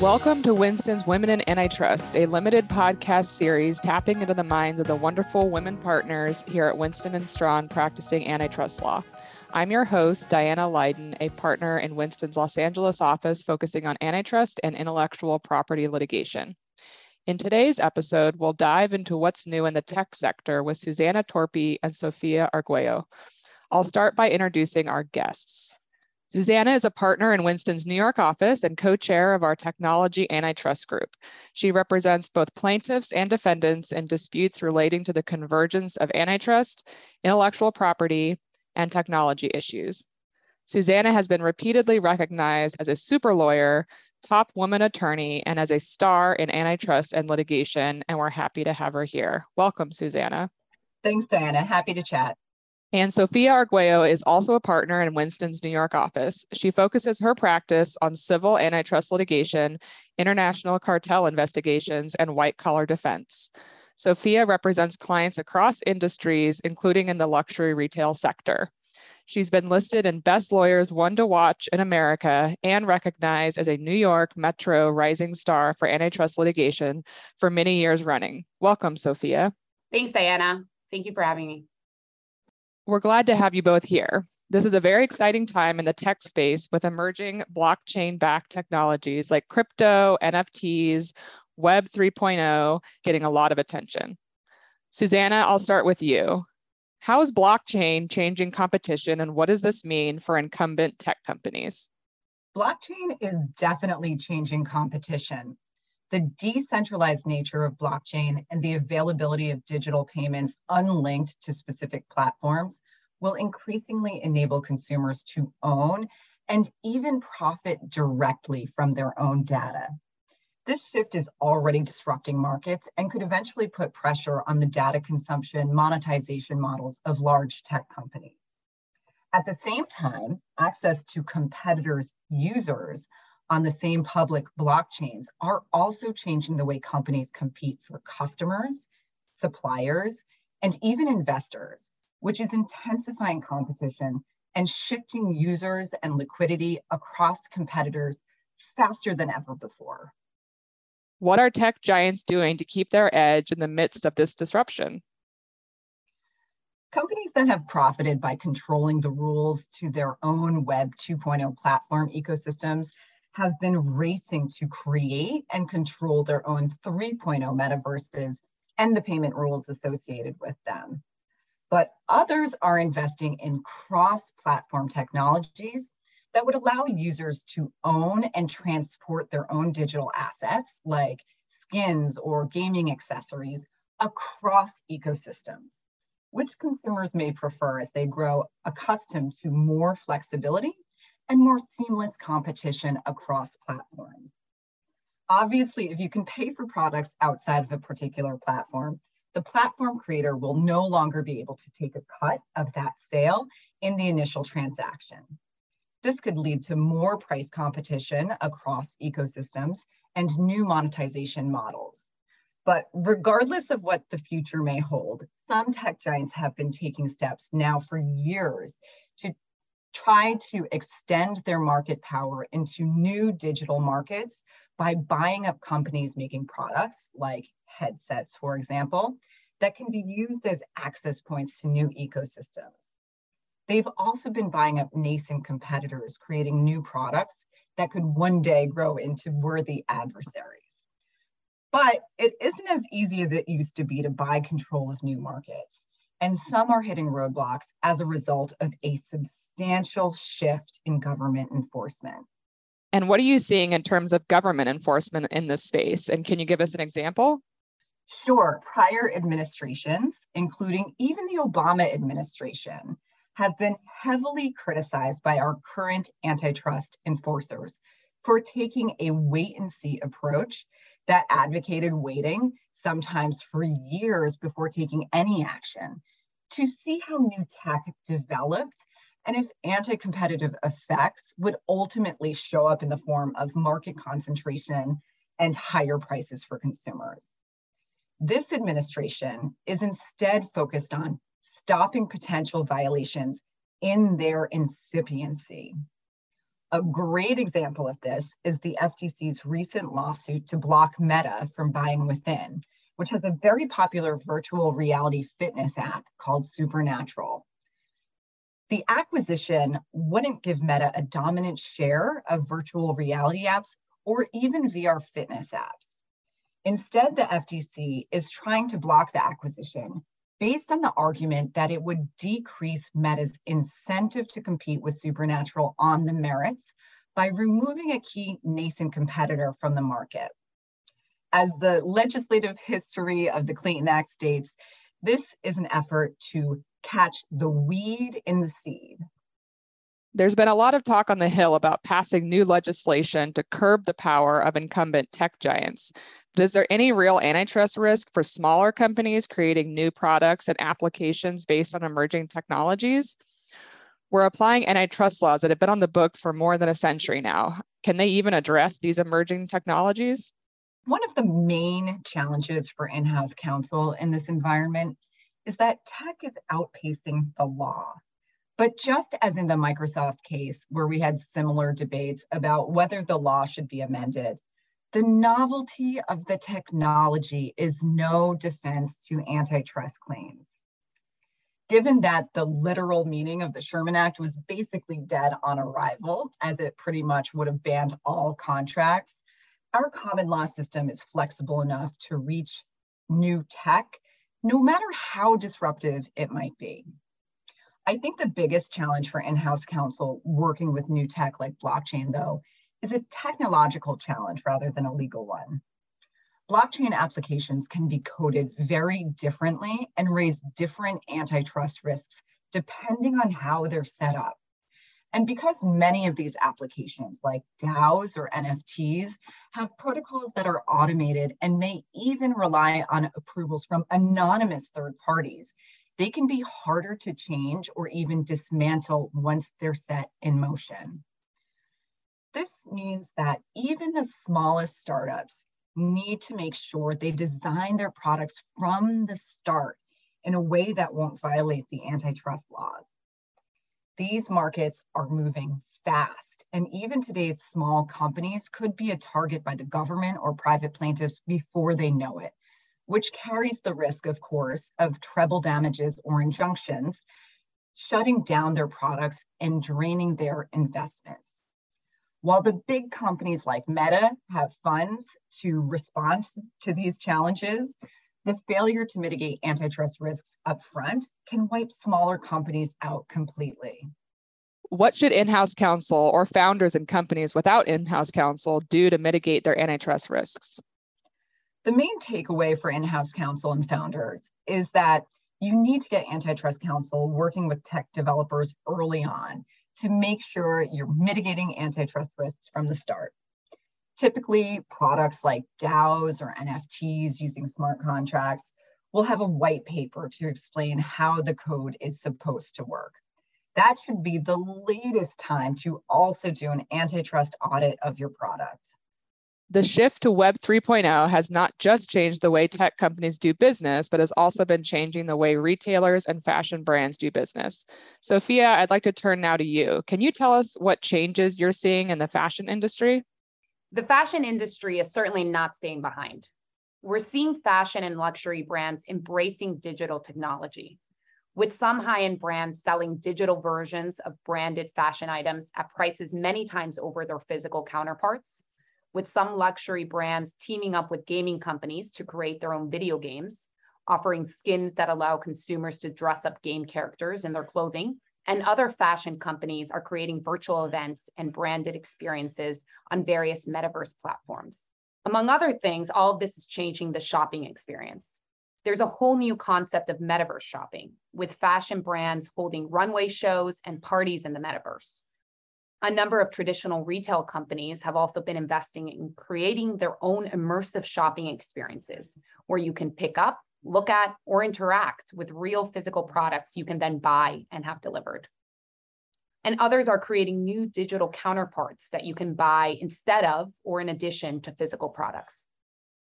Welcome to Winston's Women in Antitrust, a limited podcast series tapping into the minds of the wonderful women partners here at Winston and Strawn practicing antitrust law. I'm your host, Diana Leiden, a partner in Winston's Los Angeles office focusing on antitrust and intellectual property litigation. In today's episode, we'll dive into what's new in the tech sector with Susannah Torpey and Sofia Arguello. I'll start by introducing our guests. Susannah is a partner in Winston's New York office and co chair of our technology antitrust group. She represents both plaintiffs and defendants in disputes relating to the convergence of antitrust, intellectual property, and technology issues. Susannah has been repeatedly recognized as a super lawyer, top woman attorney, and as a star in antitrust and litigation, and we're happy to have her here. Welcome, Susannah. Thanks, Diana. Happy to chat. And Sofia Arguello is also a partner in Winston's New York office. She focuses her practice on civil antitrust litigation, international cartel investigations, and white collar defense. Sofia represents clients across industries, including in the luxury retail sector. She's been listed in Best Lawyers One to Watch in America and recognized as a New York Metro Rising Star for antitrust litigation for many years running. Welcome, Sofia. Thanks, Diana. Thank you for having me. We're glad to have you both here. This is a very exciting time in the tech space with emerging blockchain backed technologies like crypto, NFTs, Web 3.0 getting a lot of attention. Susannah, I'll start with you. How is blockchain changing competition and what does this mean for incumbent tech companies? Blockchain is definitely changing competition. The decentralized nature of blockchain and the availability of digital payments unlinked to specific platforms will increasingly enable consumers to own and even profit directly from their own data. This shift is already disrupting markets and could eventually put pressure on the data consumption monetization models of large tech companies. At the same time, access to competitors' users on the same public blockchains are also changing the way companies compete for customers, suppliers, and even investors, which is intensifying competition and shifting users and liquidity across competitors faster than ever before. What are tech giants doing to keep their edge in the midst of this disruption? Companies that have profited by controlling the rules to their own Web 2.0 platform ecosystems have been racing to create and control their own 3.0 metaverses and the payment rules associated with them. But others are investing in cross platform technologies that would allow users to own and transport their own digital assets like skins or gaming accessories across ecosystems, which consumers may prefer as they grow accustomed to more flexibility and more seamless competition across platforms. Obviously, if you can pay for products outside of a particular platform, the platform creator will no longer be able to take a cut of that sale in the initial transaction. This could lead to more price competition across ecosystems and new monetization models. But regardless of what the future may hold, some tech giants have been taking steps now for years to try to extend their market power into new digital markets by buying up companies making products like headsets, for example, that can be used as access points to new ecosystems. They've also been buying up nascent competitors, creating new products that could one day grow into worthy adversaries. But it isn't as easy as it used to be to buy control of new markets. And some are hitting roadblocks as a result of a substantial shift in government enforcement. And what are you seeing in terms of government enforcement in this space? And can you give us an example? Sure. Prior administrations, including even the Obama administration, have been heavily criticized by our current antitrust enforcers for taking a wait and see approach that advocated waiting, sometimes for years before taking any action, to see how new tech developed and if anti-competitive effects would ultimately show up in the form of market concentration and higher prices for consumers. This administration is instead focused on stopping potential violations in their incipiency. A great example of this is the FTC's recent lawsuit to block Meta from buying Within, which has a very popular virtual reality fitness app called Supernatural. The acquisition wouldn't give Meta a dominant share of virtual reality apps or even VR fitness apps. Instead, the FTC is trying to block the acquisition based on the argument that it would decrease Meta's incentive to compete with Supernatural on the merits by removing a key nascent competitor from the market. As the legislative history of the Clayton Act states, this is an effort to catch the weed in the seed. There's been a lot of talk on the Hill about passing new legislation to curb the power of incumbent tech giants. But is there any real antitrust risk for smaller companies creating new products and applications based on emerging technologies? We're applying antitrust laws that have been on the books for more than a century now. Can they even address these emerging technologies? One of the main challenges for in house counsel in this environment is that tech is outpacing the law. But just as in the Microsoft case, where we had similar debates about whether the law should be amended, the novelty of the technology is no defense to antitrust claims. Given that the literal meaning of the Sherman Act was basically dead on arrival, as it pretty much would have banned all contracts, our common law system is flexible enough to reach new tech, no matter how disruptive it might be. I think the biggest challenge for in-house counsel working with new tech like blockchain though, is a technological challenge rather than a legal one. Blockchain applications can be coded very differently and raise different antitrust risks depending on how they're set up. And because many of these applications, like DAOs or NFTs, have protocols that are automated and may even rely on approvals from anonymous third parties, they can be harder to change or even dismantle once they're set in motion. This means that even the smallest startups need to make sure they design their products from the start in a way that won't violate the antitrust laws. These markets are moving fast, and even today's small companies could be a target by the government or private plaintiffs before they know it which carries the risk, of course, of treble damages or injunctions, shutting down their products and draining their investments. While the big companies like Meta have funds to respond to these challenges, the failure to mitigate antitrust risks upfront can wipe smaller companies out completely. What should in house counsel or founders and companies without in house counsel do to mitigate their antitrust risks? The main takeaway for in-house counsel and founders is that you need to get antitrust counsel working with tech developers early on to make sure you're mitigating antitrust risks from the start. Typically, products like DAOs or NFTs using smart contracts will have a white paper to explain how the code is supposed to work. That should be the latest time to also do an antitrust audit of your product. The shift to Web 3.0 has not just changed the way tech companies do business, but has also been changing the way retailers and fashion brands do business. Sofia, I'd like to turn now to you. Can you tell us what changes you're seeing in the fashion industry? The fashion industry is certainly not staying behind. We're seeing fashion and luxury brands embracing digital technology, with some high end brands selling digital versions of branded fashion items at prices many times over their physical counterparts with some luxury brands teaming up with gaming companies to create their own video games, offering skins that allow consumers to dress up game characters in their clothing. And other fashion companies are creating virtual events and branded experiences on various metaverse platforms. Among other things, all of this is changing the shopping experience. There's a whole new concept of metaverse shopping, with fashion brands holding runway shows and parties in the metaverse a number of traditional retail companies have also been investing in creating their own immersive shopping experiences where you can pick up, look at, or interact with real physical products you can then buy and have delivered. And others are creating new digital counterparts that you can buy instead of or in addition to physical products.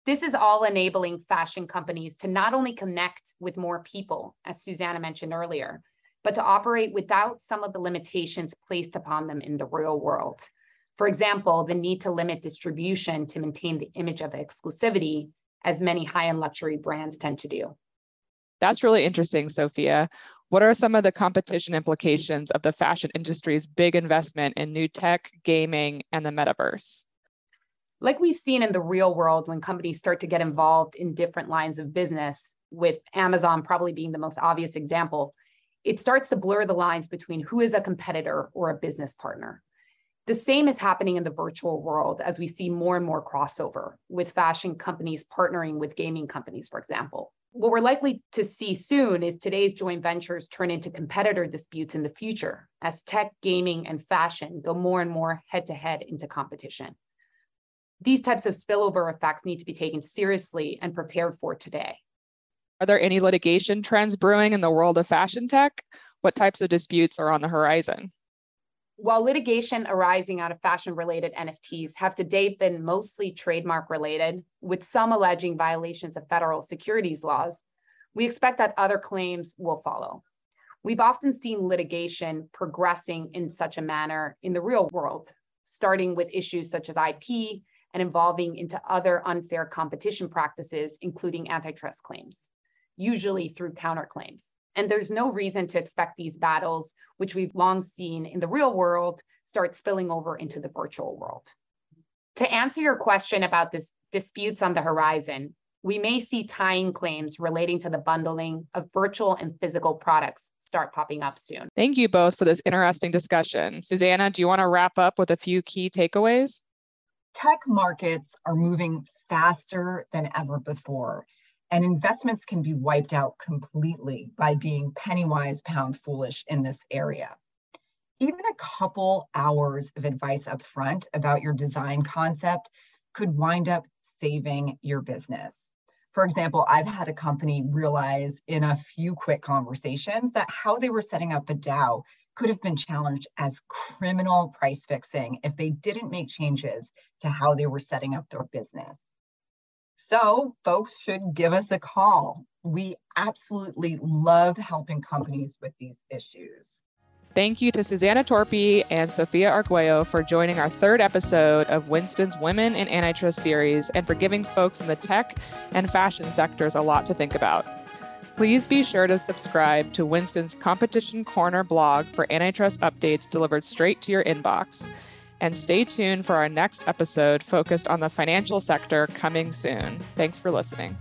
This is all enabling fashion companies to not only connect with more people, as Susannah mentioned earlier, but to operate without some of the limitations placed upon them in the real world, For example, the need to limit distribution to maintain the image of exclusivity, as many high end luxury brands tend to do. That's really interesting, Sofia. What are some of the competition implications of the fashion industry's big investment in new tech, gaming, and the metaverse? Like we've seen in the real world when companies start to get involved in different lines of business, with Amazon probably being the most obvious example, it starts to blur the lines between who is a competitor or a business partner. The same is happening in the virtual world as we see more and more crossover with fashion companies partnering with gaming companies, for example. What we're likely to see soon is today's joint ventures turn into competitor disputes in the future as tech, gaming, and fashion go more and more head to head into competition. These types of spillover effects need to be taken seriously and prepared for today. Are there any litigation trends brewing in the world of fashion tech? What types of disputes are on the horizon? While litigation arising out of fashion related NFTs have to date been mostly trademark related, with some alleging violations of federal securities laws, we expect that other claims will follow. We've often seen litigation progressing in such a manner in the real world, starting with issues such as IP and evolving into other unfair competition practices, including antitrust claims, usually through counterclaims. And there's no reason to expect these battles, which we've long seen in the real world, start spilling over into the virtual world. To answer your question about this disputes on the horizon, we may see tying claims relating to the bundling of virtual and physical products start popping up soon. Thank you both for this interesting discussion. Susannah, do you want to wrap up with a few key takeaways? Tech markets are moving faster than ever before and investments can be wiped out completely by being penny wise, pound foolish in this area. Even a couple hours of advice up front about your design concept could wind up saving your business. For example, I've had a company realize in a few quick conversations that how they were setting up a DAO could have been challenged as criminal price fixing if they didn't make changes to how they were setting up their business. So, folks should give us a call. We absolutely love helping companies with these issues. Thank you to Susannah Torpey and Sofia Arguello for joining our third episode of Winston's Women in Antitrust series and for giving folks in the tech and fashion sectors a lot to think about. Please be sure to subscribe to Winston's Competition Corner blog for antitrust updates delivered straight to your inbox and stay tuned for our next episode focused on the financial sector coming soon. Thanks for listening.